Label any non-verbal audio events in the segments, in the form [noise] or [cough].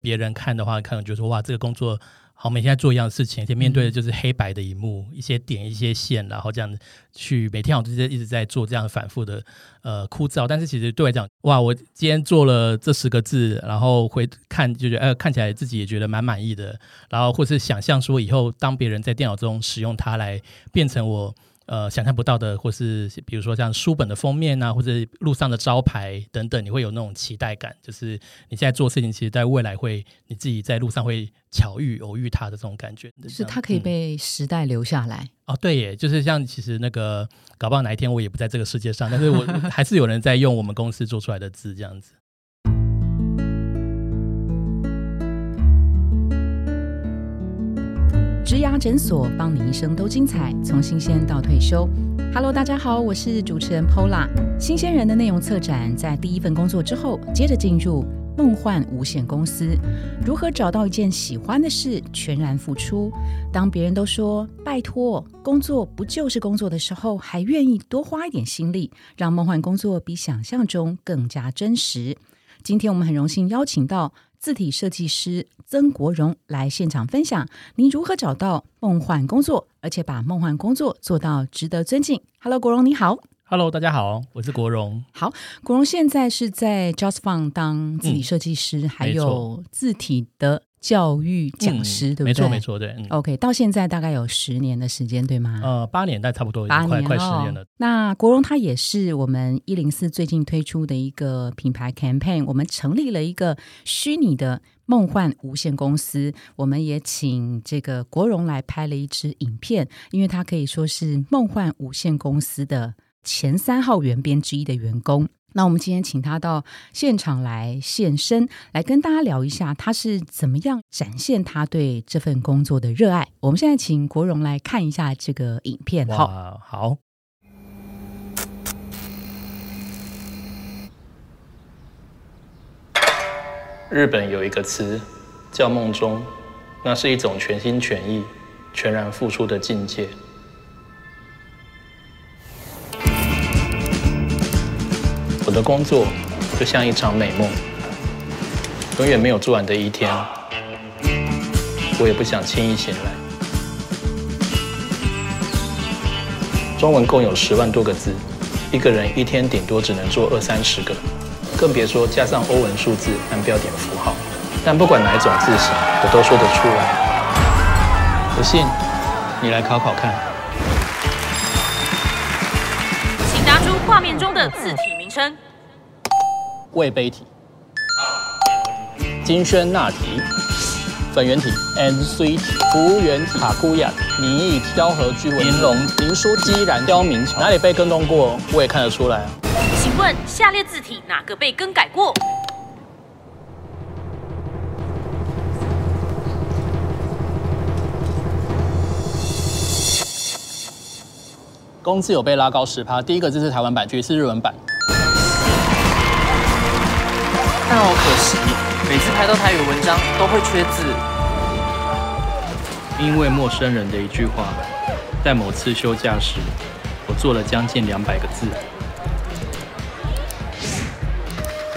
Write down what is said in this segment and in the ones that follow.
别人看的话，可能就说哇，这个工作。好，每天在做一样的事情，而且面对的就是黑白的一幕，一些点、一些线，然后这样去每天我直接一直在做这样反复的呃枯燥。但是其实对我来讲，哇，我今天做了这十个字，然后回看就觉得，呃，看起来自己也觉得蛮满意的。然后或是想象说，以后当别人在电脑中使用它来变成我。呃，想象不到的，或是比如说像书本的封面啊，或者路上的招牌等等，你会有那种期待感，就是你现在做事情，其实在未来会你自己在路上会巧遇偶遇它的这种感觉，就是它可以被时代留下来哦。对耶，就是像其实那个搞不好哪一天我也不在这个世界上，但是我 [laughs] 还是有人在用我们公司做出来的字这样子。植牙诊所，帮你一生都精彩，从新鲜到退休。Hello，大家好，我是主持人 Pola。新鲜人的内容策展，在第一份工作之后，接着进入梦幻无限公司。如何找到一件喜欢的事，全然付出？当别人都说拜托，工作不就是工作的时候，还愿意多花一点心力，让梦幻工作比想象中更加真实。今天我们很荣幸邀请到。字体设计师曾国荣来现场分享，您如何找到梦幻工作，而且把梦幻工作做到值得尊敬。Hello，国荣你好。Hello，大家好，我是国荣。好，国荣现在是在 Just Fun 当字体设计师，还有字体的。教育讲师对不对？没错没错，对。OK，到现在大概有十年的时间，对吗？呃，八年，但差不多八年快十年了。那国荣他也是我们一零四最近推出的一个品牌 campaign，我们成立了一个虚拟的梦幻无限公司。我们也请这个国荣来拍了一支影片，因为他可以说是梦幻无限公司的前三号原编之一的员工。那我们今天请他到现场来现身，来跟大家聊一下他是怎么样展现他对这份工作的热爱。我们现在请国荣来看一下这个影片。好，好。日本有一个词叫“梦中”，那是一种全心全意、全然付出的境界。我的工作就像一场美梦，永远没有做完的一天。我也不想轻易醒来。中文共有十万多个字，一个人一天顶多只能做二三十个，更别说加上欧文数字和标点符号。但不管哪一种字形，我都说得出来。不信，你来考考看。请拿出画面中的字体。称。魏碑体、金宣纳体、粉圆体、N C 体、服圆体、卡库亚、泥意雕和居文、银龙、林书基然、刁明桥，哪里被更动过？我也看得出来。请问下列字体哪个被更改过？工资有被拉高十趴，第一个字是台湾版，其次是日文版。但好可惜，每次拍到台语文章都会缺字。因为陌生人的一句话，在某次休假时，我做了将近两百个字。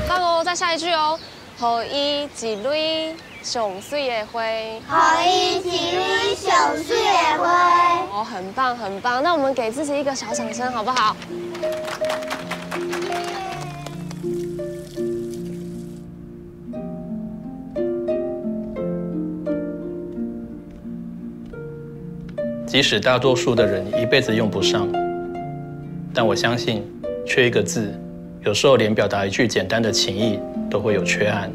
Hello，再下一句哦。何以一蕊上水的花？何以一蕊上水的花？哦，很棒，很棒。那我们给自己一个小掌声，好不好？即使大多数的人一辈子用不上，但我相信，缺一个字，有时候连表达一句简单的情意都会有缺憾。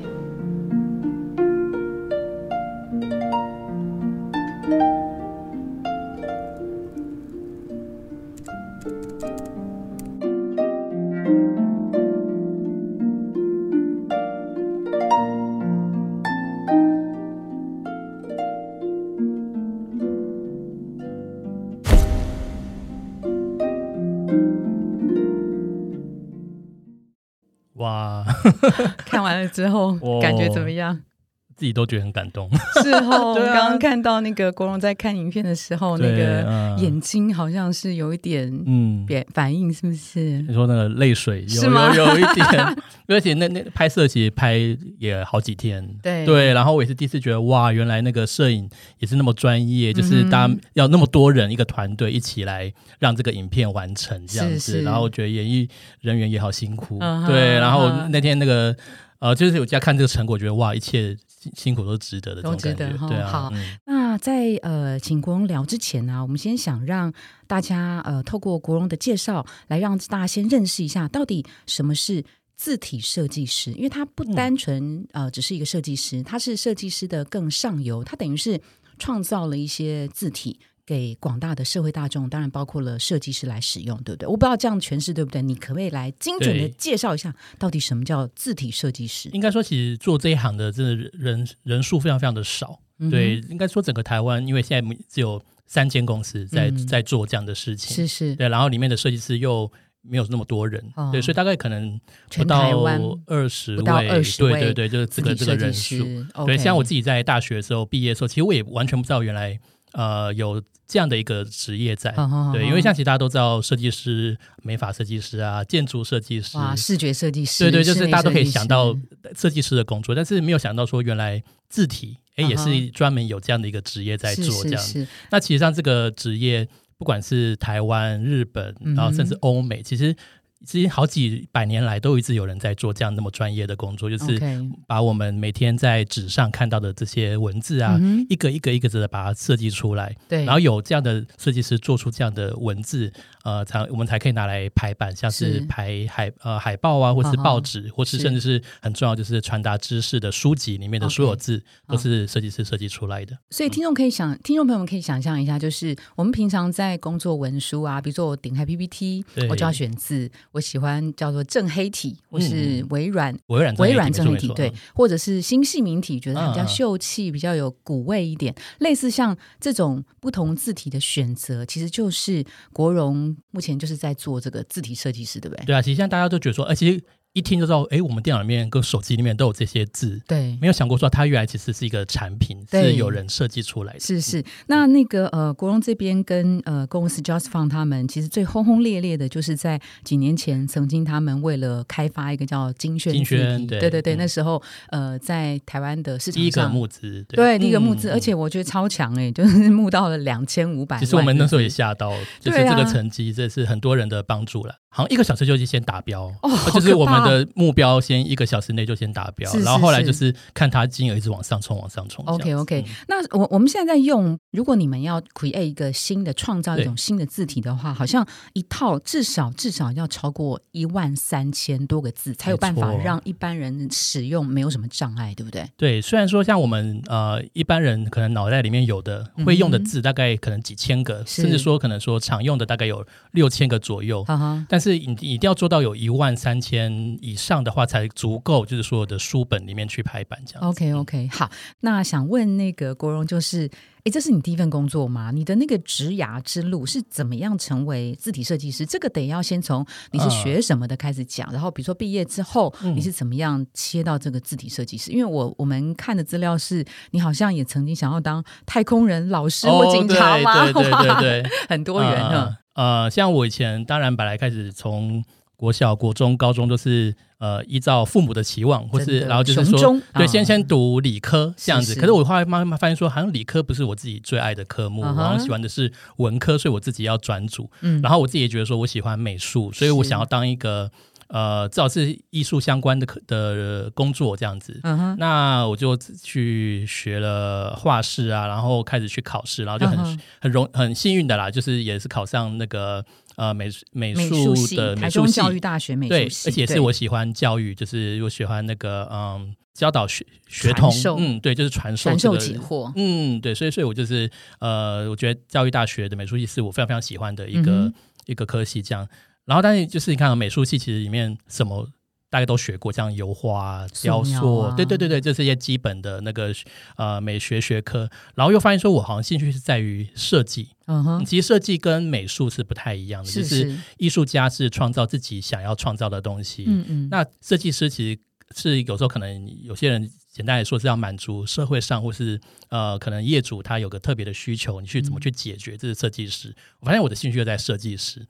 之后，感觉怎么样？自己都觉得很感动。是哦，[laughs] 对啊。刚刚看到那个国荣在看影片的时候，那对个嗯。眼睛好像是有一点嗯，变反应，是不是？你说那个泪水有是吗？有有一点，[laughs] 而且那那拍摄其实拍也好几天，对。对，然后我也是第一次觉得哇，原来那个摄影也是那么专业，就是大嗯家要那么多人一个团队一起来让这个影片完成这样子，是然后我觉得演艺人员也好辛苦，嗯对，然后那天那个呃，就是我家看这个成果，觉得哇，一切辛辛苦都值得的都值得哈对啊，好嗯那在呃，请国荣聊之前呢、我们先想让大家呃，透过国荣的介绍，来让大家先认识一下，到底什么是字体设计师，因为他不单纯、呃只是一个设计师，他是设计师的更上游，他等于是创造了一些字体。给广大的社会大众，当然包括了设计师来使用，对不对？我不知道这样诠释对不对？你可不可以来精准的介绍一下，到底什么叫字体设计师？应该说，其实做这一行的真的人人数非常非常的少。对，应该说整个台湾，因为现在只有三间公司在、嗯在做这样的事情，是是，对，然后里面的设计师又没有那么多人，哦对，所以大概可能不全到二十不到位，20位对对对，就是这个这个人数。对，像我自己在大学的时候毕业的时候，其实我也完全不知道原来呃有这样的一个职业在。对，因为像其实大家都知道，设计师、美发设计师啊、建筑设计师，哇，视觉设计师，对对，就是大家都可以想到设计师的工作，但是没有想到说原来字体哎也是专门有这样的一个职业在做这样。是。是那其实上这个职业，不管是台湾、日本，然后甚至欧美，其实其实好几百年来都一直有人在做这样那么专业的工作，就是把我们每天在纸上看到的这些文字啊，嗯一个一个一个的把它设计出来。对，然后有这样的设计师做出这样的文字，呃，才我们才可以拿来排版，像是是。排海呃海报啊，或是报纸，或是是。甚至是很重要就是传达知识的书籍里面的所有字好都是设计师设计出来的。所以听众可以想，听众朋友们可以想象一下，就是我们平常在工作文书啊，比如说我点开 PPT，我就要选字，我喜欢叫做正黑体，或是微软。微软微软正正黑体对，或者是新细明体，觉得它比较秀气，比较有古味一点。类似像这种不同字体的选择，其实就是国荣目前就是在做这个字体设计师，对不对？对啊，其实现在大家都觉得说，哎、其实一听就知道，哎、我们电脑里面跟手机里面都有这些字，对，没有想过说它原来其实是一个产品，是有人设计出来的。是是，那那个呃，国荣这边跟呃公司 Just Fun 他们其实最轰轰烈烈的，就是在几年前，曾经他们为了开发一个叫金轩对对对对，嗯那时候呃在台湾的市场第一个上。募资，对，第一个募资，嗯而且我觉得超强哎、就是募到了两千五百万。其实我们那时候也吓到，就是这个成绩，这是很多人的帮助了。好像一个小时就先达标，哦就是我们的目标，先一个小时内就先达标，是是然后后来就是看它金额一直往上冲，往上冲。OK OK，嗯。那我我们现在在用，如果你们要 create 一个新的创造一对种新的字体的话，好像一套至少至少要超过一万三千多个字，才有办法让一般人使用没有什么障碍，对不对？对，虽然说像我们呃一般人可能脑袋里面有的会用的字，大概可能几千个，是。甚至说可能说常用的大概有六千个左右。哈哈，但是你一定要做到有一万三千以上的话，才足够，就是所有的书本里面去排版这样子。OK OK，好，那想问那个国荣，就是，哎，这是你第一份工作吗？你的那个职涯之路是怎么样成为字体设计师？这个得要先从你是嗯学什么的开始讲，然后比如说毕业之后，嗯你是怎么样切到这个字体设计师？因为我我们看的资料是你好像也曾经想要当太空人、老师或警察吗？哦对对对对对，[laughs] 很多元呢。呃呃，像我以前当然本来开始从国小、国中、高中都是呃依照父母的期望，或是然后就是说对，啊。先先读理科这样子。可是我后来慢慢发现说，好像理科不是我自己最爱的科目，我好像喜欢的是文科，所以我自己要转组。嗯。然后我自己也觉得说我喜欢美术，所以我想要当一个呃至少是艺术相关的科的工作这样子。嗯哼，那我就去学了画室啊，然后开始去考试，然后就很、嗯很容很幸运的啦，就是也是考上那个呃美美美术，的美术系。台中教，育大学美对术，系，而且是我喜欢教育，就是我喜欢那个嗯教导学学童，嗯对，就是传授解惑。嗯，对，所以所以我就是呃，我觉得教育大学的美术系是我非常非常喜欢的一个、嗯一个科系，这样。然后，但是就是你看啊，美术系其实里面什么大家都学过，像油画、啊、雕塑，啊对对对对，这是一些基本的那个呃美学学科。然后又发现说，我好像兴趣是在于设计，嗯哼，其实设计跟美术是不太一样的，是就是。艺术家是创造自己想要创造的东西，嗯嗯，那设计师其实是有时候可能有些人简单来说是要满足社会上或是呃可能业主他有个特别的需求，你去怎么去解决？这是设计师。我发现我的兴趣就在设计师，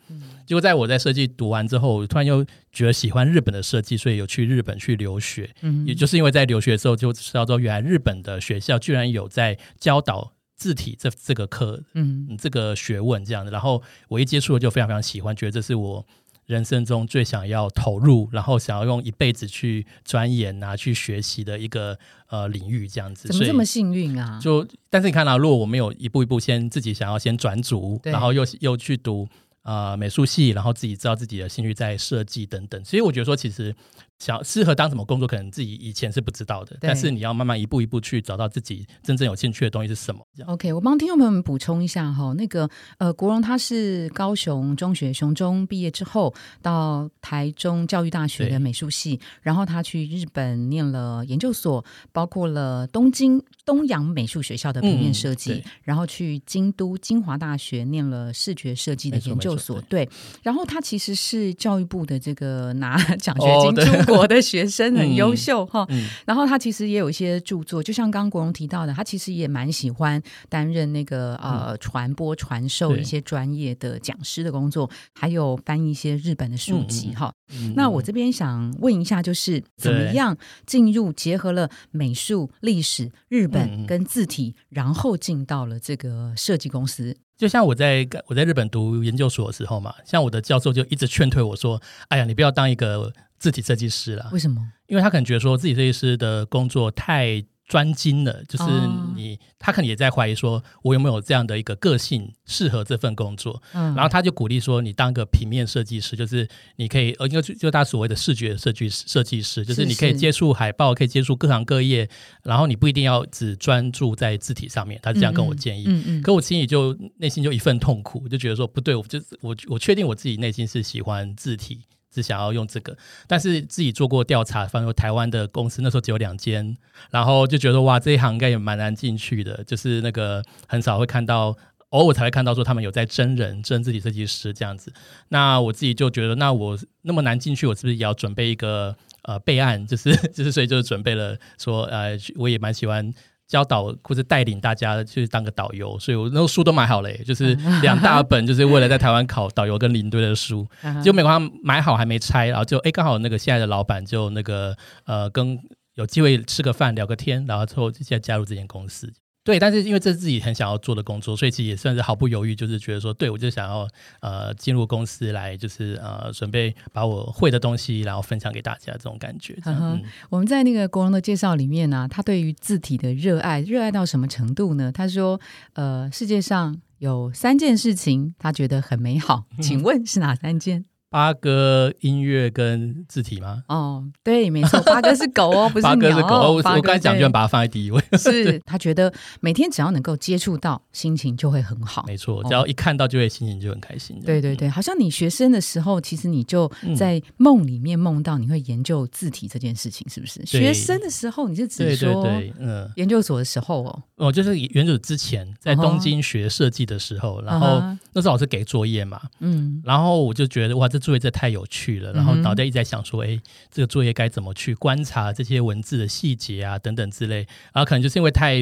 结果在我在设计读完之后，突然又觉得喜欢日本的设计，所以有去日本去留学。嗯也就是因为在留学的时候就知道说，原来日本的学校居然有在教导字体这这个课，嗯嗯，这个学问这样的。然后我一接触了就非常非常喜欢，觉得这是我人生中最想要投入，然后想要用一辈子去钻研啊、去学习的一个呃领域这样子。怎么这么幸运啊？就但是你看啊、如果我没有一步一步先自己想要先转组，然后又又去读呃美术系，然后自己知道自己的兴趣在设计等等，所以我觉得说其实想适合当什么工作，可能自己以前是不知道的，但是你要慢慢一步一步去找到自己真正有兴趣的东西是什么。这样。OK，我帮听众朋友们补充一下哈，那个呃，国荣他是高雄中学雄中毕业之后，到台中教育大学的美术系，然后他去日本念了研究所，包括了东京东洋美术学校的平面嗯设计，对。然后去京都精华大学念了视觉设计的研究所，对，然后他其实是教育部的这个拿 [laughs] 奖学金国的学生，很嗯优秀哈。嗯，然后他其实也有一些著作，就像刚刚国荣提到的，他其实也蛮喜欢担任那个呃传播传授一些专业的讲师的工作，还有翻译一些日本的书籍哈。嗯那我这边想问一下，就是怎么对样进入结合了美术、历史、日嗯本嗯跟字体，然后进到了这个设计公司？就像我在我在日本读研究所的时候嘛，像我的教授就一直劝退我说：“哎呀，你不要当一个字体设计师了，为什么？因为他可能觉得说字体设计师的工作太专精了，就是哦你、他可能也在怀疑说我有没有这样的一个个性适合这份工作。嗯然后他就鼓励说，你当个平面设计师，就是你可以，呃，应该就就大家所谓的视觉设计师设计师，就是是你可以接触海报，可以接触各行各业，然后你不一定要只专注在字体上面。他是这样跟我建议。嗯嗯，可我心里就内心就一份痛苦，就觉得说不对，我就我我确定我自己内心是喜欢字体，只想要用这个，但是自己做过调查，发现台湾的公司那时候只有两间，然后就觉得哇这一行应该也蛮难进去的，就是那个很少会看到。偶尔才会看到说他们有在真人真字体设计师这样子，那我自己就觉得，那我那么难进去，我是不是也要准备一个呃备案？就是 [laughs] 就是，所以就准备了说，呃，我也蛮喜欢教导或者带领大家去当个导游，所以我那个书都买好了耶，就是两大本，就是为了在台湾考导游跟领队的书。嗯结果美国上买好还没拆，然后就哎刚好那个现在的老板就那个呃跟有机会吃个饭聊个天，然后之后就现在加入这间公司。对，但是因为这是自己很想要做的工作，所以其实也算是毫不犹豫，就是觉得说，对我就想要呃进入公司来，就是呃准备把我会的东西，然后分享给大家这种感觉。嗯哼嗯我们在那个国荣的介绍里面呢、他对于字体的热爱，热爱到什么程度呢？他说，呃，世界上有三件事情他觉得很美好，[laughs] 请问是哪三件？八哥音乐跟字体吗？哦，对，没错，八哥是狗哦，[laughs] 不是八哥是狗，哦我刚才讲对就把它放在第一位。[laughs] [laughs] 是他觉得每天只要能够接触到，心情就会很好。没错，哦只要一看到就会心情就很开心。对对对，好像你学生的时候，其实你就嗯在梦里面梦到你会研究字体这件事情，是不是？学生的时候，你是指对对说对，嗯，研究所的时候哦，哦就是原主之前在东京学设计的时候，然后啊那时候老师给作业嘛，嗯然后我就觉得哇，这作业这太有趣了，然后脑袋一直在想说，哎，这个作业该怎么去观察这些文字的细节啊，等等之类，然后可能就是因为太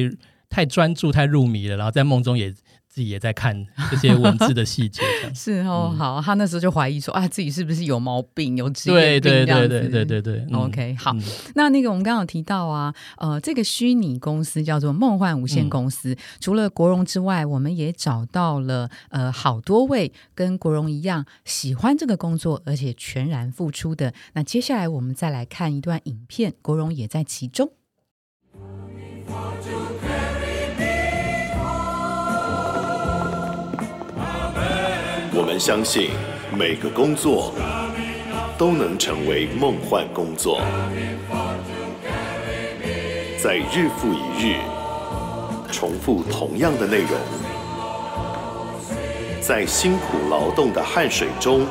太专注、太入迷了，然后在梦中也自己也在看这些文字的细节，[laughs] 是哦，嗯好，他那时候就怀疑说啊，自己是不是有毛病，有职对业病对这样子对对对对对嗯 OK，好，嗯那那个我们刚刚有提到啊，呃，这个虚拟公司叫做梦幻无限公司。嗯除了国荣之外，我们也找到了呃好多位跟国荣一样喜欢这个工作，而且全然付出的。那接下来我们再来看一段影片，国荣也在其中。们相信每个工作都能成为梦幻工作，在日复一日重复同样的内容，在辛苦劳动的汗水中，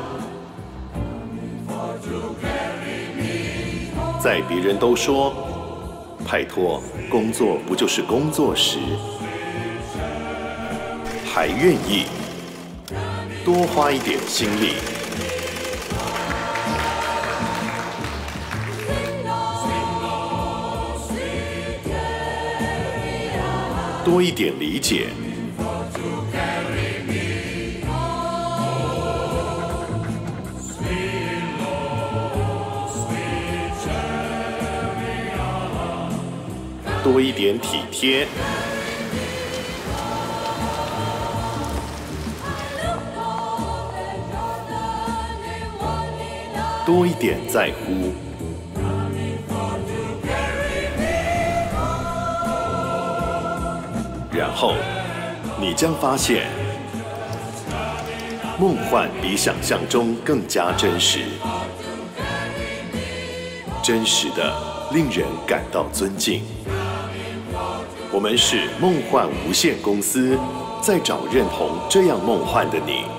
在别人都说“拜托，工作不就是工作”时，还愿意。多花一点心力。多一点理解。多一点体贴。多一点在乎。然后，你将发现，梦幻比想象中更加真实，真实的令人感到尊敬。我们是梦幻无限公司，在找认同这样梦幻的你。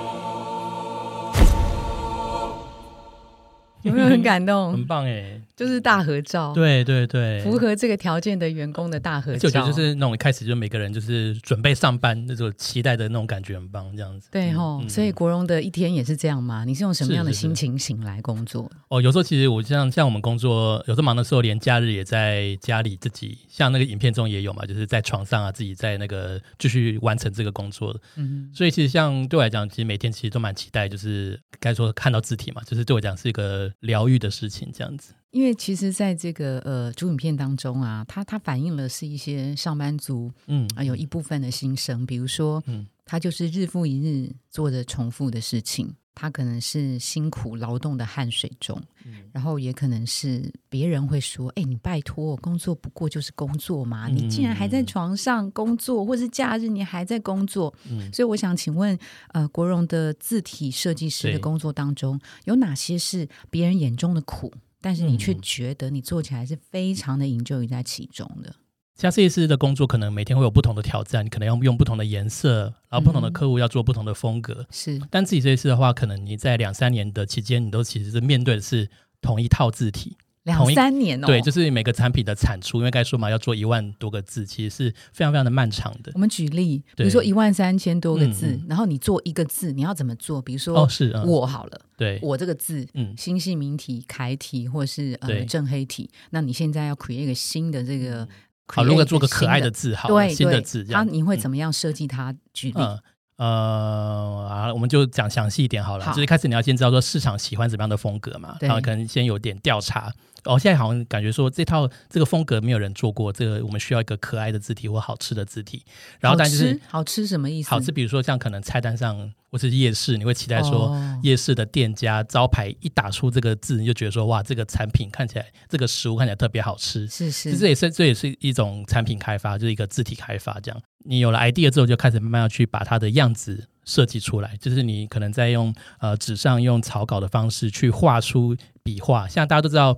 很感动？很棒哎，就是大合照，，对对对，符合这个条件的员工的大合照。而且我觉得就是那种一开始就每个人就是准备上班那种期待的那种感觉很棒，这样子。对吼，嗯所以国荣的一天也是这样吗？你是用什么样的心情醒来工作？哦，有时候其实我像像我们工作，有时候忙的时候，连假日也在家里自己，像那个影片中也有嘛，就是在床上啊，自己在那个继续完成这个工作的。嗯，所以其实像对我来讲，其实每天其实都蛮期待，就是该说看到字体嘛，就是对我讲是一个疗愈的事情，这样子。因为其实在这个呃主影片当中啊，它它反映了是一些上班族嗯啊、有一。部分的心声，比如说，嗯。他就是日复一日做着重复的事情，他可能是辛苦劳动的汗水中，嗯。然后也可能是别人会说：“哎，你拜托，工作不过就是工作嘛，你竟然还在床上工作，或是假日你还在工作。嗯。所以我想请问，呃，国荣的字体设计师的工作当中，有哪些是别人眼中的苦，但是你却嗯觉得你做起来是非常的 enjoy 在其中的？像设计师的工作，可能每天会有不同的挑战，你可能要用不同的颜色，然后不同的嗯客户要做不同的风格。是但自己设计师的话，可能你在两三年的期间，你都其实是面对的是同一套字体。两三年哦，对，就是每个产品的产出，因为该说嘛，要做一万多个字，其实是非常非常的漫长的。我。们举例，比对如说一万三千多个字，嗯嗯。然后你做一个字，你要怎么做？比如说，哦，是，嗯、我好了，对，我这个字，嗯。新细明体、楷体或是呃正黑体，那你现在要 create 一个新的这个，好，如果做个可爱的字，好，对新的字，这样，它你会嗯。怎么样设计它？举例，嗯呃啊，我们就讲详细一点好了。好就是一开始你要先知道说市场喜欢什么样的风格嘛，对然后可能先有点调查。哦，现在好像感觉说这套这个风格没有人做过，这个我们需要一个可爱的字体或好吃的字体。然后但就是吃好吃什么意思？好吃，比如说像可能菜单上或是夜市，你会期待说哦夜市的店家招牌一打出这个字，你就觉得说哇，这个产品看起来这个食物看起来特别好吃。是是，这也是这也是一种产品开发，就是一个字体开发。这样，你有了 idea 之后，就开始慢慢要去把它的样子设计出来。就是你可能在用呃纸上用草稿的方式去画出笔画。像大家都知道，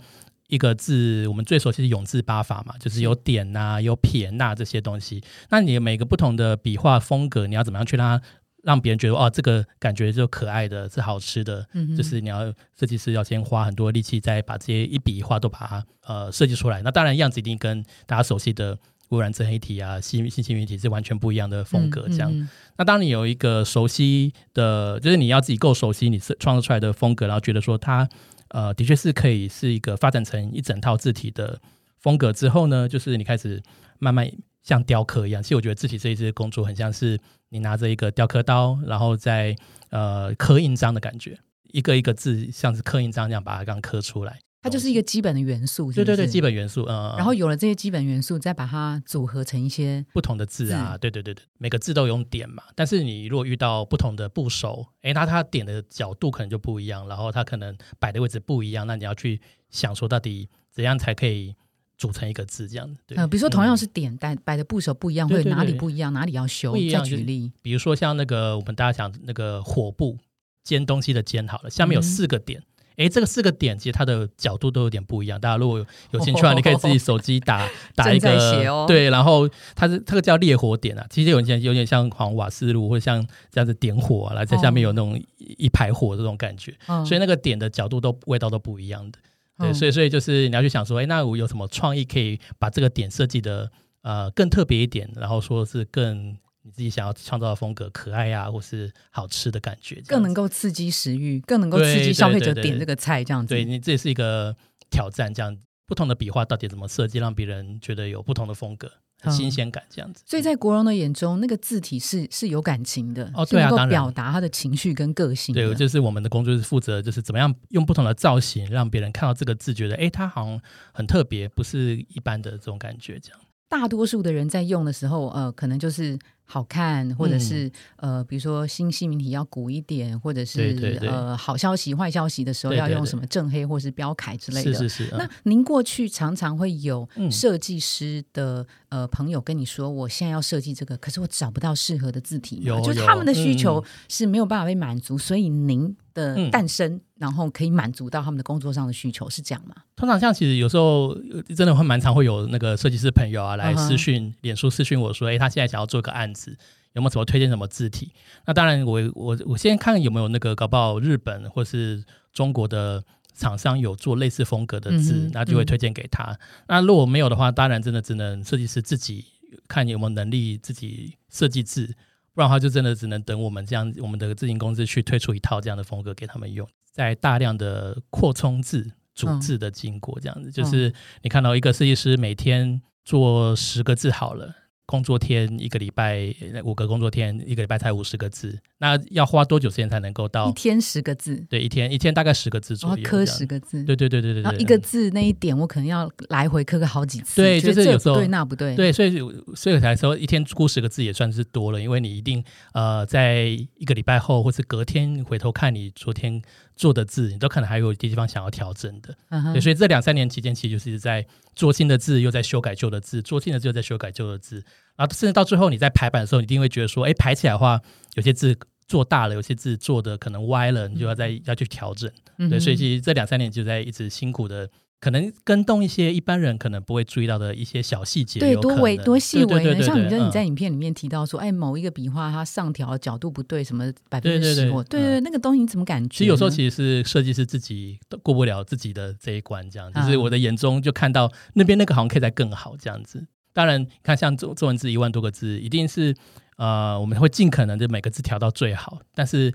一个字我们最熟悉的永字八法嘛，就是有点呐、有撇捺这些东西。那你每个不同的笔画风格，你要怎么样去让它让别人觉得哦，这个感觉就可爱的，是好吃的，嗯就是你要设计师要先花很多力气，再把这些一笔一画都把它呃设计出来。那当然样子一定跟大家熟悉的污染自黑体啊、新新细明体是完全不一样的风格。这样，嗯嗯嗯那当你有一个熟悉的，就是你要自己够熟悉你是创作出来的风格，然后觉得说它呃的确是可以是一个发展成一整套字体的风格之后呢，就是你开始慢慢像雕刻一样。其实我觉得字体这一支工作很像是你拿着一个雕刻刀，然后在呃刻印章的感觉，一个一个字像是刻印章这样把它刚刻出来。它就是一个基本的元素，对对对，基本元素，嗯，然后有了这些基本元素，再把它组合成一些不同的字啊，字对对对对，每个字都用点嘛。但是你如果遇到不同的部首，诶，那它点的角度可能就不一样，然后它可能摆的位置不一样，那你要去想说到底怎样才可以组成一个字这样子。对，呃，比如说同样嗯是点，但摆的部首不一样，会哪里不一样，哪里要修？再样举例，比如说像那个我们大家讲那个火部煎东西的煎好了，下面有嗯四个点。诶，这个四个点其实它的角度都有点不一样。大家如果有有兴趣的话，你可以自己手机打 [laughs] 打一个哦对，然后它是这个叫烈火点啊，其实有点有点像好像瓦斯炉或者像这样子点火啊，来在下面有那种一一排火这种感觉，嗯所以那个点的角度都味道都不一样的。对，嗯所以所以就是你要去想说，哎，那我有什么创意可以把这个点设计的呃更特别一点，然后说是更你自己想要创造的风格，可爱呀、或是好吃的感觉，更能够刺激食欲，更能够刺激消费者点这个菜，这样子。对你这也是一个挑战，这样不同的笔画到底怎么设计，让别人觉得有不同的风格，很新鲜感这样子。所以在国荣的眼中，那个字体是是有感情的，哦对啊表达他的情绪跟个性。对，就是我们的工作是负责，就是怎么样用不同的造型，让别人看到这个字，觉得哎，诶它好像很特别，不是一般的这种感觉，这样。大多数的人在用的时候，呃，可能就是好看，或者是、呃，比如说新新媒体要鼓一点，或者是呃好消息、坏消息的时候要用什么正黑或是标楷之类的。是是是，那嗯您过去常常会有嗯设计师的、呃朋友跟你说，我现在要设计这个，可是我找不到适合的字体就是他们的需求嗯是没有办法被满足，所以您的嗯诞生，然后可以满足到他们的工作上的需求，是这样吗？通常像其实有时候呃真的会蛮常会有那个设计师朋友啊来私讯、脸书私讯我说，哎，他现在想要做一个案子，有没有什么推荐什么字体？那当然我，我我先看有没有那个搞不好日本或是中国的厂商有做类似风格的字，那就会推荐给他。那如果没有的话，当然真的只能设计师自己看有没有能力自己设计字，不然的话就真的只能等我们这样我们的自营公司去推出一套这样的风格给他们用，在大量的扩充字。组字的经过，这样子、就是你看到一个设计师每天做十个字好了，工作天一个礼拜呃五个工作天，一个礼拜才五十个字，那要花多久时间才能够到一？天十个字，对，一天一天大概十个字左右，刻十个字，对对对对对对，然后一个字那一点，我可能要来回刻个好几次，对就是有时候不对那不对，对，所以所以才说一天估十个字也算是多了，因为你一定呃在一个礼拜后或是隔天回头看你昨天做的字，你都可能还有地方想要调整的。对，所以这两三年期间，其实就是在做新的字，又在修改旧的字，做新的字又在修改旧的字，然后甚至到最后你在排版的时候，你一定会觉得说，哎，排起来的话，有些字做大了，有些字做的可能歪了，你就要再要去调整。对，所以其实这两三年就在一直辛苦的。可能跟动一些一般人可能不会注意到的一些小细节，对，多微多细微像你对嗯跟你在影片里面提到说，哎，某一个笔画它上调角度不对，什么百分之十或对对，嗯那个东西你怎么感觉？其实有时候其实是设计师自己都过不了自己的这一关，这样啊就是我的眼中就看到那边那个好像可以再更好这样子。当然，看像中中文字一万多个字，一定是呃我们会尽可能的每个字调到最好，但是。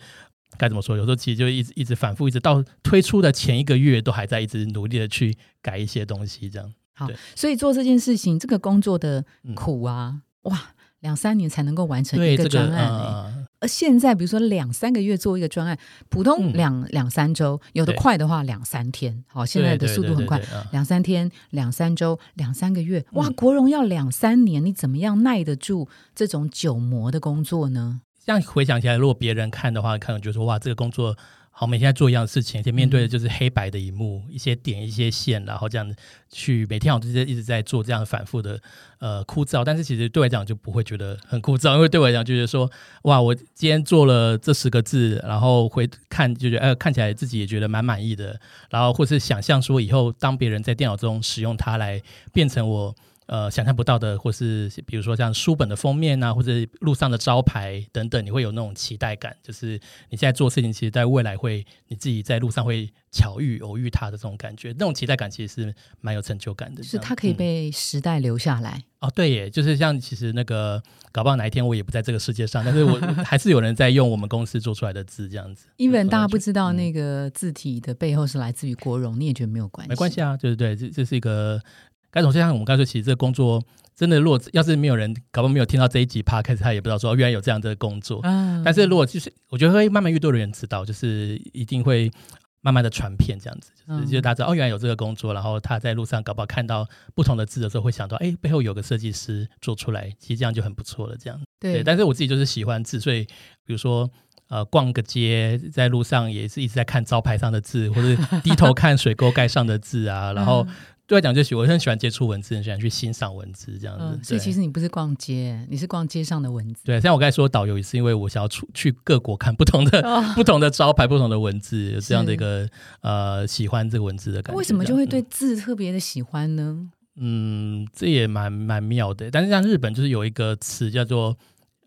该怎么说？有时候其实就一直一直反复，一直到推出的前一个月都还在一直努力的去改一些东西，这样。好，所以做这件事情，这个工作的嗯苦啊，哇，两三年才能够完成一个专案、欸。呃，而现在，比如说两三个月做一个专案，普通嗯两、两三周，有的快的话两三天。好，现在的速度很快，对对对对嗯两三天、两三周、两三个月。哇，嗯国荣要两三年，你怎么样耐得住这种久磨的工作呢？这样回想起来，如果别人看的话，可能就说哇，这个工作好，每天在做一样的事情，而且面对的就是黑白的一幕，一些点一些线，然后这样子去每天好像就是一直在做这样反复的呃枯燥。但是其实对我来讲就不会觉得很枯燥，因为对我来讲就是说哇，我今天做了这十个字，然后回看就觉得呃看起来自己也觉得蛮满意的，然后或是想象说以后当别人在电脑中使用它来变成我。呃，想象不到的，或是比如说像书本的封面啊，或者路上的招牌等等，你会有那种期待感，就是你现在做事情，其实在未来会你自己在路上会巧遇、偶遇它的这种感觉，那种期待感其实是蛮有成就感的。是它可以、嗯被时代留下来。[laughs] 哦，对耶，就是像其实那个，搞不好哪一天我也不在这个世界上，但是我还是有人在用我们公司做出来的字这样子。even 大家不知道嗯那个字体的背后是来自于国荣，你也觉得没有关系？没关系啊，就是对，这这是一个该总就像我们刚才说，其实这个工作真的，如果要是没有人，搞不好没有听到这一集 p 开始，他也不知道说哦原来有这样的工作。嗯。但是如果就是我觉得会慢慢越多的人知道，就是一定会慢慢的传遍这样子，就是、嗯就是大家知道哦，原来有这个工作，然后他在路上搞不好看到不同的字的时候，会想到哎背后有个设计师做出来，其实这样就很不错了。这样对，但是我自己就是喜欢字，所以比如说。呃，逛个街，在路上也是一直在看招牌上的字，或者低头看水沟盖上的字啊。然后 [laughs] 对我来讲，就喜我很喜欢接触文字，很喜欢去欣赏文字这样子。嗯，所以其实你不是逛街，你是逛街上的文字。对，像我刚才说导游也是因为我想要出去各国看不同的、哦 [laughs] 不同的招牌、不同的文字，有这样的一个呃喜欢这个文字的感觉。为什么就会对字特别的喜欢呢？嗯，这也蛮蛮妙的。但是像日本就是有一个词叫做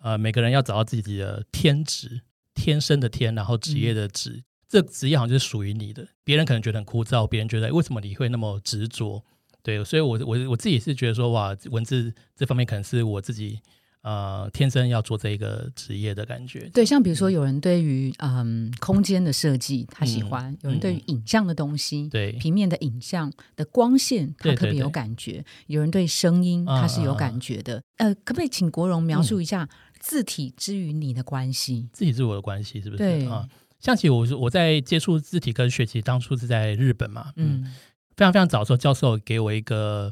呃，每个人要找到自己的天职，天生的天，然后职业的职。这个职业好像就是属于你的，别人可能觉得很枯燥，别人觉得为什么你会那么执着？对，所以我我我自己是觉得说，哇，文字这方面可能是我自己呃天生要做这一个职业的感觉。对，像比如说有人对于嗯空间的设计他喜欢，有人对于影像的东西，嗯对平面的影像的光线他特别有对感觉，有人对声音嗯他是有感觉的。呃，可不可以请国荣描述一下字体之于你的关系？字体是我的关系是不是？对啊，像其实我是我在接触字体跟学，习当初是在日本嘛，嗯，嗯非常非常早的时候，教授给我一个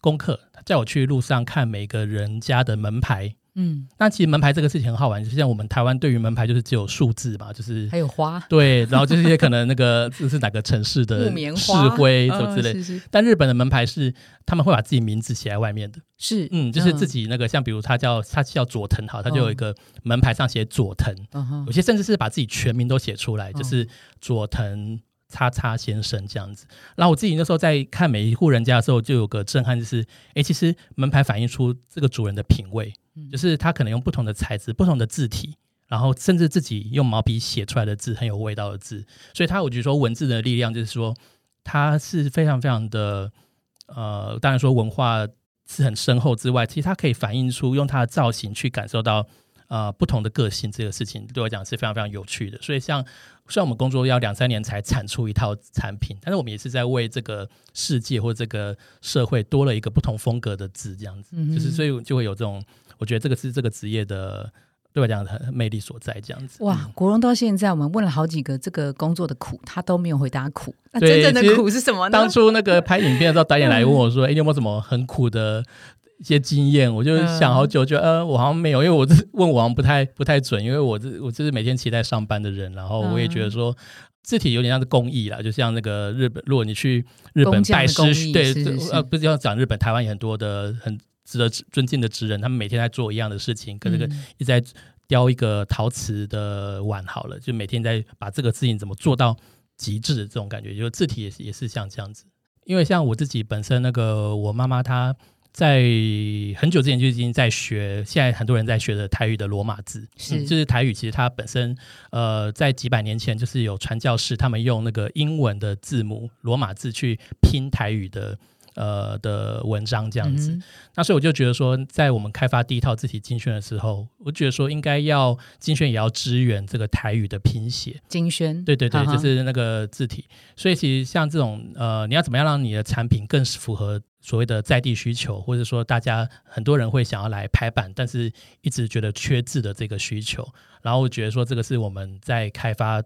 功课，叫我去路上看每个人家的门牌。嗯，那其实门牌这个事情很好玩，就像我们台湾对于门牌就是只有数字嘛，就是还有花。对，然后就是一些可能那个这是哪个城市的市徽什么之类。嗯是是。但日本的门牌是他们会把自己名字写在外面的，是，嗯，就是自己那个像比如他叫他叫佐藤好，他就有一个门牌上写佐藤，嗯有些甚至是把自己全名都写出来，哦就是佐藤叉叉先生这样子。然后我自己那时候在看每一户人家的时候，就有个震撼，就是哎，其实门牌反映出这个主人的品味，嗯就是他可能用不同的材质、不同的字体。然后甚至自己用毛笔写出来的字很有味道的字，所以他我觉得说文字的力量就是说，它是非常非常的呃，当然说文化是很深厚之外，其实它可以反映出用它的造型去感受到呃不同的个性，这个事情对我讲是非常非常有趣的。所以像虽然我们工作要两三年才产出一套产品，但是我们也是在为这个世界或这个社会多了一个不同风格的字，这样子，嗯就是所以就会有这种，我觉得这个是这个职业的对我讲很魅力所在，这样子。哇，国荣到现在，我们问了好几个这个工作的苦，他都没有回答苦。那真正的苦是什么呢？当初那个拍影片的时候，导演来问我说：“ [laughs] 哎、你有没有什么很苦的一些经验？”我就想好久，就呃，我好像没有，因为我这问我好像不太不太准，因为我这我就是每天期待上班的人，然后我也觉得说。字体有点像是工艺啦，就像那个日本，如果你去日本拜师对，呃，不是要讲日本，台湾也很多的很值得尊敬的职人，他们每天在做一样的事情，跟这个嗯一直在雕一个陶瓷的碗，好了，就每天在把这个事情怎么做到极致的这种感觉，就是字体也是也是像这样子。因为像我自己本身那个我妈妈她在很久之前就已经在学，现在很多人在学的台语的罗马字，是嗯就是台语其实它本身呃在几百年前就是有传教士他们用那个英文的字母罗马字去拼台语的。呃的文章这样子，嗯那所以我就觉得说，在我们开发第一套字体精选的时候，我觉得说应该要精选也要支援这个台语的拼写，精选，对对对，就是那个字体。所以其实像这种呃，你要怎么样让你的产品更符合所谓的在地需求，或者说大家很多人会想要来排版，但是一直觉得缺字的这个需求，然后我觉得说这个是我们在开发。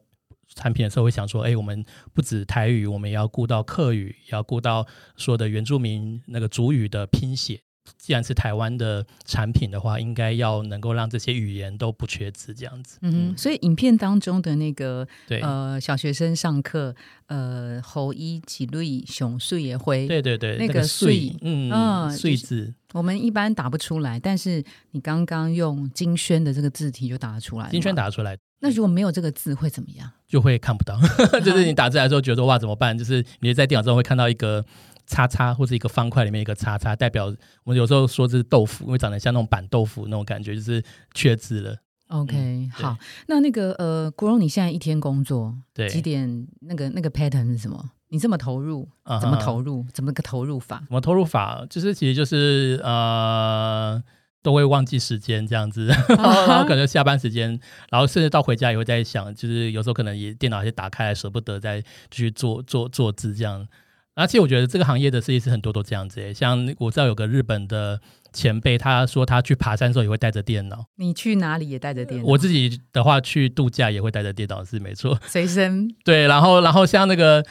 产品的时候会想说，哎，我们不止台语，我们也要顾到客语，也要顾到所有的原住民那个主语的拼写。既然是台湾的产品的话，应该要能够让这些语言都不缺字，这样子。嗯哼，所以影片当中的那个对，呃小学生上课，呃侯一几瑞熊碎也会，对对对，那个个碎碎，嗯，嗯就是碎字，我们一般打不出来，但是你刚刚用金轩的这个字体就打得出来。金萱，打出来那如果没有这个字会怎么样？就会看不到，[laughs] 就是你打字来的时候觉得哇怎么办？就是你在电脑中会看到一个叉叉或者一个方块里面一个叉叉，代表我们有时候说这是豆腐，因为长得像那种板豆腐那种感觉，就是缺字了。OK，、嗯好，那那个呃，国荣，你现在一天工作对，几点？那个那个 pattern 是什么？你这么投入，啊怎么投入？怎么个投入法？怎么投入法？就是其实就是呃。都会忘记时间这样子，然 [laughs] 后然后可能下班时间，然后甚至到回家也会在想，就是有时候可能也电脑也打开来，舍不得再继续做做做字这样。而且我觉得这个行业的设计师很多都这样子诶，像我知道有个日本的前辈，他说他去爬山的时候也会带着电脑。你去哪里也带着电脑？我自己的话去度假也会带着电脑，是没错。随身对，然后然后像那个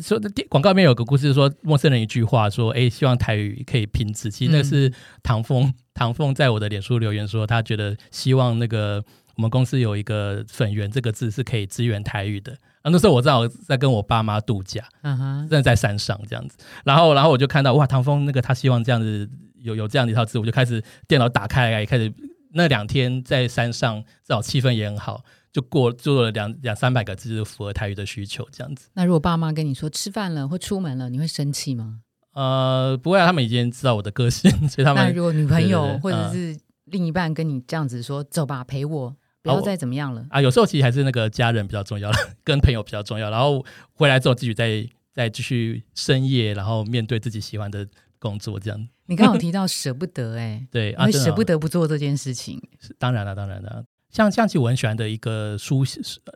说电广告里面有个故事说，陌生人一句话说，哎，希望台语可以拼字。其实那个是唐凤，唐凤在我的脸书留言说，他觉得希望那个我们公司有一个粉圆这个字是可以支援台语的。啊，那时候我正好在跟我爸妈度假，嗯哼，真的在山上这样子，然后然后我就看到哇，唐风那个他希望这样子有有这样的一套字，我就开始电脑打开来，开始那两天在山上，至少气氛也很好，就过做了两两三百个字，就符合台语的需求这样子。那如果爸妈跟你说吃饭了或出门了，你会生气吗？呃，不会啊，他们已经知道我的个性，[laughs] 所以他们那如果女朋友或者是另一半跟你这样子说：“走吧，陪我，不要再怎么样了。啊，有时候其实还是那个家人比较重要了，[laughs] 跟朋友比较重要。然后回来之后，继续再再继续深夜，然后面对自己喜欢的工作这样。你刚刚有提到舍不得、哎，[laughs] 对啊，会舍不得不做这件事情。是当然了，当然了。像像其实我很喜欢的一个书，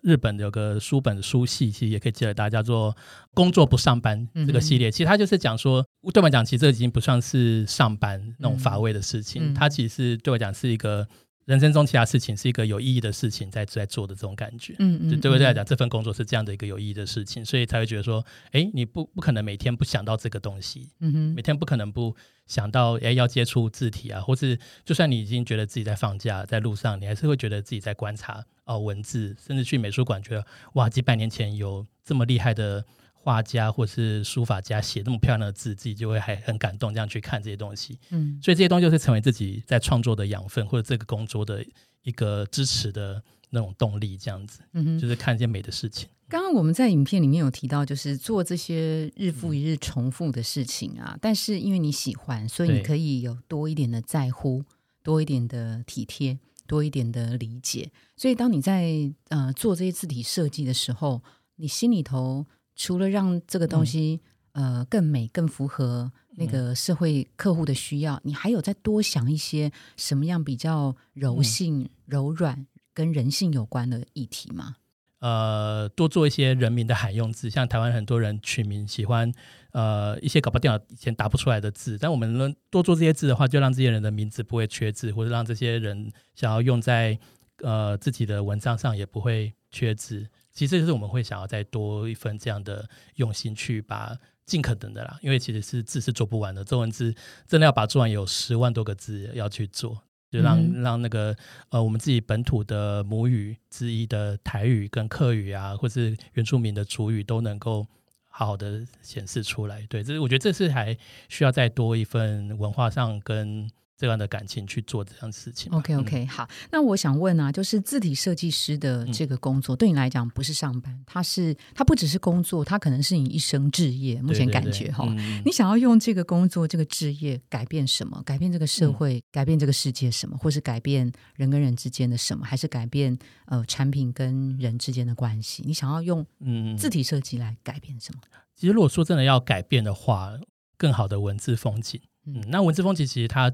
日本有个书本书系，其实也可以借给大家叫做《工作不上班》这个系列。其实它就是讲说，对我来讲，其实这已经不算是上班那种乏味的事情，嗯它其实对我来讲是一个人生中其他事情是一个有意义的事情在在做的这种感觉。嗯嗯对我来讲，这份工作是这样的一个有意义的事情，所以才会觉得说，哎，你不不可能每天不想到这个东西，嗯哼。每天不可能不想到，哎，要接触字体啊，或是就算你已经觉得自己在放假，在路上，你还是会觉得自己在观察哦文字，甚至去美术馆，觉得哇，几百年前有这么厉害的画家或是书法家写那么漂亮的字，自己就会还很感动，这样去看这些东西。嗯所以这些东西就是成为自己在创作的养分，或者这个工作的一个支持的那种动力，这样子，嗯哼。就是看一些美的事情。刚刚我们在影片里面有提到，就是做这些日复一日重复的事情啊，但是因为你喜欢，所以你可以有多一点的在乎，多一点的体贴，多一点的理解。所以当你在呃做这些字体设计的时候，你心里头除了让这个东西、呃更美、更符合那个社会客户的需要，你还有再多想一些什么样比较柔性、柔软跟人性有关的议题吗？呃，多做一些人民的罕用字，像台湾很多人取名喜欢呃一些搞不好电脑以前打不出来的字，但我们能多做这些字的话，就让这些人的名字不会缺字，或者让这些人想要用在呃自己的文章上也不会缺字。其实这就是我们会想要再多一份这样的用心去把尽可能的啦，因为其实是字是做不完的，中文字真的要把做完有十万多个字要去做。就让、嗯让那个呃我们自己本土的母语之一的台语跟客语啊，或是原住民的主语都能够好好的显示出来。对，这是我觉得这是还需要再多一份文化上跟这样的感情去做这样的事情。OK 嗯 OK，、好，那我想问啊，就是字体设计师的这个工作，对你来讲不是上班，它是它不只是工作，它可能是你一生置业。目前感觉哈，嗯你想要用这个工作、这个职业改变什么？改变这个社会，改变这个世界什么？或是改变人跟人之间的什么？还是改变呃产品跟人之间的关系？你想要用嗯字体设计来改变什么？其实如果说真的要改变的话，更好的文字风景，嗯。嗯，那文字风景其实它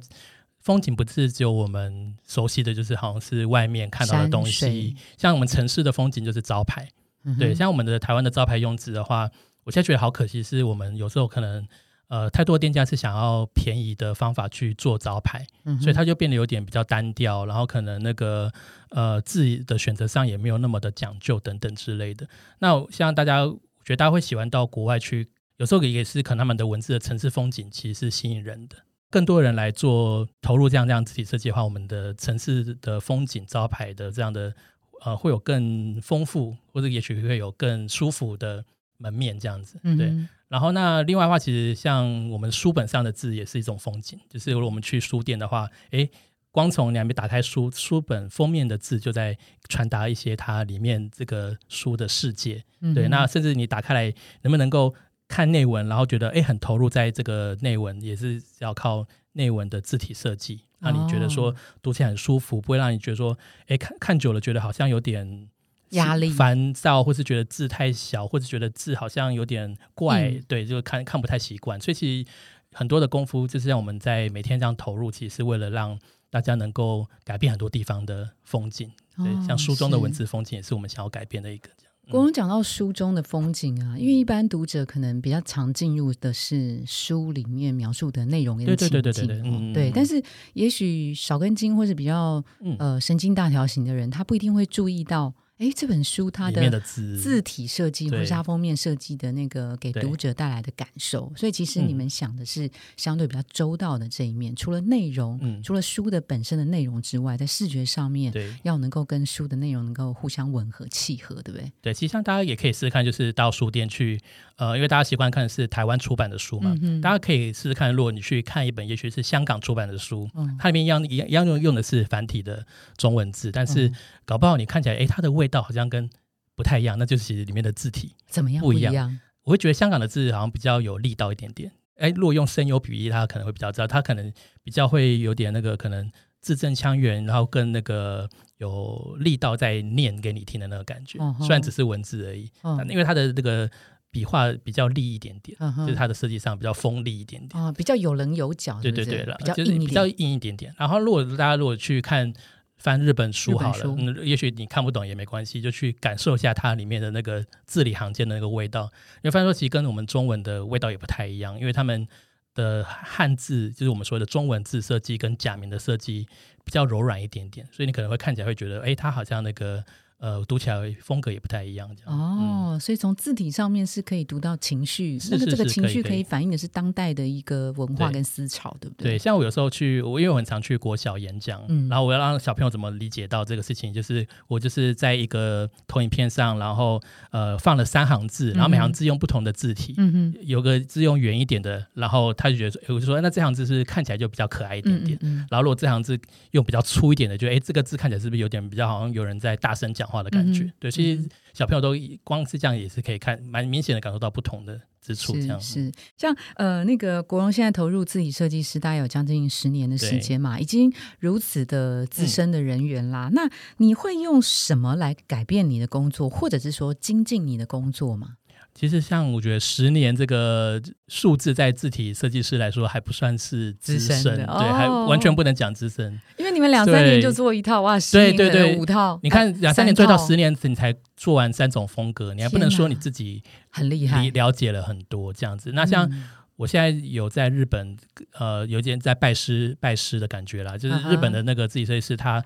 风景不是只有我们熟悉的，就是好像是外面看到的东西，像我们城市的风景就是招牌，嗯对，像我们的台湾的招牌用字的话，我现在觉得好可惜，是我们有时候可能呃太多店家是想要便宜的方法去做招牌，嗯所以它就变得有点比较单调，然后可能那个呃字的选择上也没有那么的讲究等等之类的。那像大家，我觉得大家会喜欢到国外去，有时候也是可能他们的文字的城市风景其实是吸引人的。更多人来做投入这样这样字体设计的话，我们的城市的风景招牌的这样的呃会有更丰富，或者也许会有更舒服的门面这样子。对，嗯哼然后那另外的话，其实像我们书本上的字也是一种风景，就是如果我们去书店的话，诶，光从两边打开书书本封面的字，就在传达一些它里面这个书的世界。对，嗯对那甚至你打开来，能不能够看内文，然后觉得诶很投入在这个内文，也是要靠内文的字体设计，让你觉得说哦读起来很舒服，不会让你觉得说，诶看看久了觉得好像有点。压力烦躁，或是觉得字太小，或是觉得字好像有点怪，嗯对，就看看不太习惯。所以其实很多的功夫就是让我们在每天这样投入，其实是为了让大家能够改变很多地方的风景。对，哦像书中的文字风景也是我们想要改变的一个这样。光刚讲到书中的风景啊，因为一般读者可能比较常进入的是书里面描述的内容跟情景，对对对对对哦嗯对。但是也许少根筋或者比较嗯呃神经大条型的人，他不一定会注意到，哎，这本书它的字字体设计或对是它封面设计的那个给读者带来的感受，所以其实嗯你们想的是相对比较周到的这一面，除了内容，嗯除了书的本身的内容之外，在视觉上面对要能够跟书的内容能够互相吻合契合，对不对？对，其实像大家也可以试试看，就是到书店去，呃，因为大家习惯看的是台湾出版的书嘛，嗯大家可以试试看，如果你去看一本也许是香港出版的书，嗯它里面一样一样一样用用的是繁体的中文字，但是嗯搞不好你看起来，诶，它的味道好像跟不太一样，那就是其实里面的字体。怎么样不一样？我会觉得香港的字好像比较有力道一点点。哎，如果用声优比喻，他可能会比较知道，他可能比较会有点那个可能字正腔圆，然后跟那个有力道在念给你听的那个感觉。哦虽然只是文字而已，嗯因为它的那个笔画比较利一点点，嗯就是它的设计上比较锋利一点点。哦，比较有棱有角，对是是对对了，比较就是硬一比较。硬一点点。然后如果大家如果去看翻日本书好了，嗯，也许你看不懂也没关系，就去感受一下它里面的那个字里行间的那个味道。你会发现说，其实跟我们中文的味道也不太一样，因为他们的汉字就是我们说的中文字设计跟假名的设计比较柔软一点点，所以你可能会看起来会觉得，哎，它好像那个呃读起来风格也不太一样这样。嗯。哦，所以从字体上面是可以读到情绪，是那个这个情绪可以反映的是当代的一个文化跟思潮，对。不对，对？像我有时候去，我因为我很常去国小演讲，嗯。然后我要让小朋友怎么理解到这个事情，就是我就是在一个投影片上，然后呃放了三行字，然后每行字用不同的字体，嗯哼，有个字用圆一点的，然后他就觉得说，我就说那这行字是看起来就比较可爱一点点。然后，如果这行字用比较粗一点的，就哎，诶这个字看起来是不是有点比较好像有人在大声讲话的感觉？嗯对，其实小朋友都光是这样也是可以看，蛮明显的感受到不同的之处。这样是是，像呃那个国荣现在投入自己设计师，大概有将近十年的时间嘛，已经如此的资深的人员啦。那你会用什么来改变你的工作，或者是说精进你的工作吗？其实像我觉得十年这个数字，在字体设计师来说还不算是资资深对，还哦完全不能讲资深。因为你们两三年就做一套，哇，十对年可能对对五套，你看哎两三年做到十年，年，你才做完三种风格，你还不能说你自己很厉害你。了解了很多这样子。那像嗯我现在有在日本，呃，有点在拜师拜师的感觉啦，就是日本的那个字体设计师，他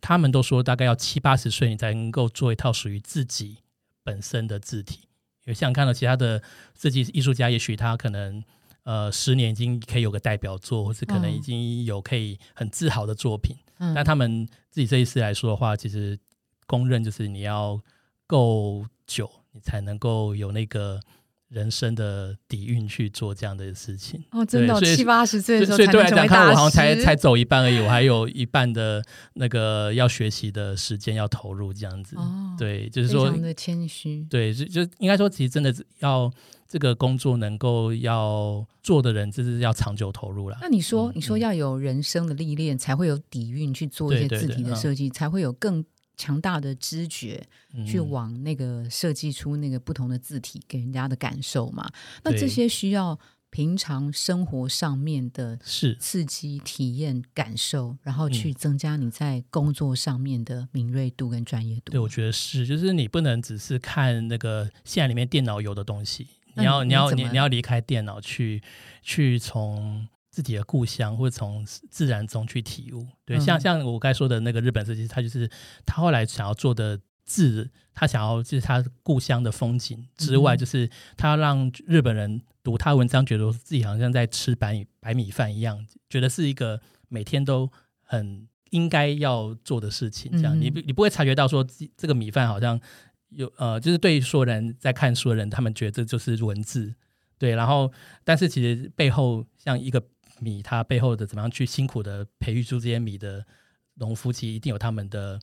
他们都说大概要七八十岁，你才能够做一套属于自己本身的字体。有像看到其他的设计艺术家，也许他可能呃十年已经可以有个代表作，或是可能嗯已经有可以很自豪的作品。嗯但他们自己这一次来说的话，其实公认就是你要够久，你才能够有那个人生的底蕴去做这样的事情。哦，真的七八十岁的时候所以对我来讲，看我大好像才才走一半而已，我还有一半的那个要学习的时间要投入，这样子。哦，对，就是说非常，的谦虚。对，就就应该说，其实真的是要这个工作能够要做的人，就是要长久投入啦。那你说，嗯你说嗯要有人生的历练，才会有底蕴去做一些字对对对嗯体的设计，才会有更强大的知觉，嗯。去往那个设计出那个不同的字体给人家的感受嘛。那这些需要平常生活上面的是。刺激、体验、感受，然后嗯。去增加你在工作上面的敏锐度跟专业度。对，我觉得是，就是你不能只是看那个现在里面电脑有的东西，你要你要你你要离开电脑去去从自己的故乡或者从自然中去体悟。对，像嗯像我刚才说的那个日本设计师，他就是他后来想要做的字，他想要就是他故乡的风景之外，嗯就是他让日本人读他文章，觉得自己好像在吃白米白米饭一样，觉得是一个每天都很应该要做的事情。这样，嗯你不你不会察觉到说这这个米饭好像有呃，就是对所有人在看书的人，他们觉得这就是文字。对，然后但是其实背后像一个米，它背后的怎么样去辛苦的培育出这些米的农夫，其实一定有他们的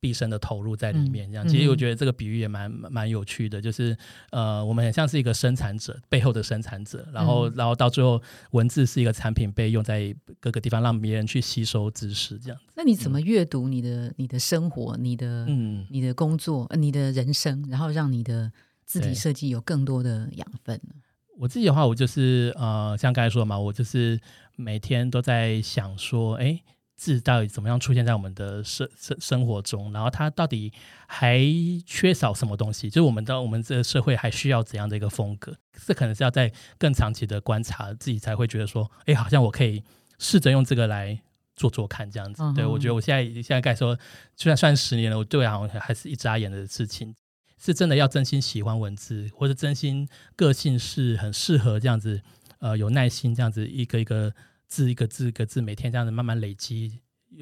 毕生的投入在里面。这样，嗯其实我嗯觉得这个比喻也蛮蛮有趣的，就是呃，我们很像是一个生产者背后的生产者，然后、嗯然后到最后文字是一个产品被用在各个地方，让别人去吸收知识，这样。那你怎么阅读你的、你的生活、你的、嗯，你的工作、呃你的人生，然后让你的字体设计有更多的养分呢？我自己的话，我就是呃，像刚才说的嘛，我就是每天都在想说，哎，字到底怎么样出现在我们的生生生活中，然后它到底还缺少什么东西？就是我们的我们这个社会还需要怎样的一个风格？这可能是要在更长期的观察，自己才会觉得说，哎，好像我可以试着用这个来。做做看这样子，嗯对我觉得我现在现在该说，虽然算十年了，我对我好像还是一眨眼的事情。是真的要真心喜欢文字，或者真心个性是很适合这样子，呃，有耐心这样子一个一个字一个字一个字，每天这样子慢慢累积，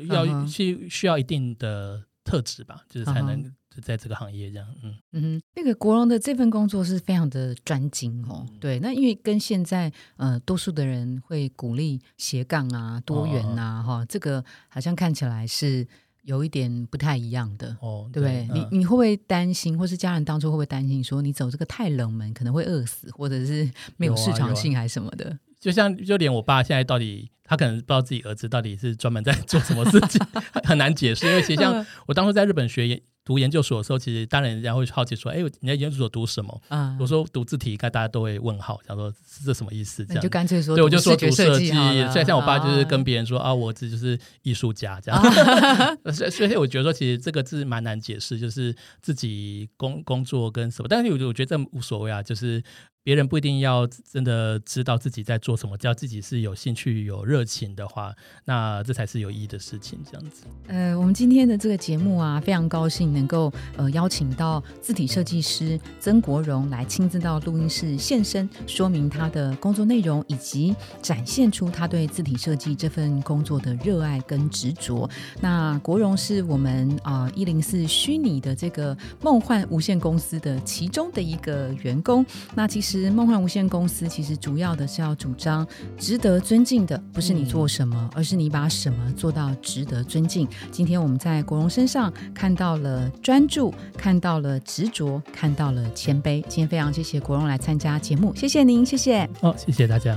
要嗯哼。需需要一定的特质吧，就是才嗯能在这个行业这样，嗯，嗯，那个国荣的这份工作是非常的专精哦。嗯。对，那因为跟现在呃多数的人会鼓励斜杠啊、多元哦啊，哈、这个好像看起来是有一点不太一样的。哦，对不对？你嗯你会不会担心，或是家人当初会不会担心，说你走这个太冷门，可能会饿死，或者是没有市场性，还是什么的？就像就连我爸现在到底，他可能不知道自己儿子到底是专门在做什么事情，[laughs] 很难解释。因为其实像 [laughs] 嗯我当初在日本学读研究所的时候，其实当然人家会好奇说，哎，你在研究所读什么？啊我说读字体，应该大家都会问号，想说是这什么意思？这样你就干脆说对，我就说读读设计，所以像我爸就是啊跟别人说啊，我这就是艺术家这样。[laughs] 所以所以我觉得说，其实这个字蛮难解释，就是自己工工作跟什么，但是我我觉得这无所谓啊，就是。别人不一定要真的知道自己在做什么，只要自己是有兴趣、有热情的话，那这才是有意义的事情。这样子，呃，我们今天的这个节目啊，非常高兴能够呃邀请到字体设计师曾国荣来亲自到录音室现身，说明他的工作内容，以及展现出他对字体设计这份工作的热爱跟执着。那国荣是我们啊一零四虚拟的这个梦幻无限公司的其中的一个员工。那其实梦幻无限公司其实主要的是要主张值得尊敬的，不是你做什么，而是你把什么做到值得尊敬。今天我们在国荣身上看到了专注，看到了执着，看到了谦卑。今天非常谢谢国荣来参加节目，谢谢您，谢谢。哦，谢谢大家。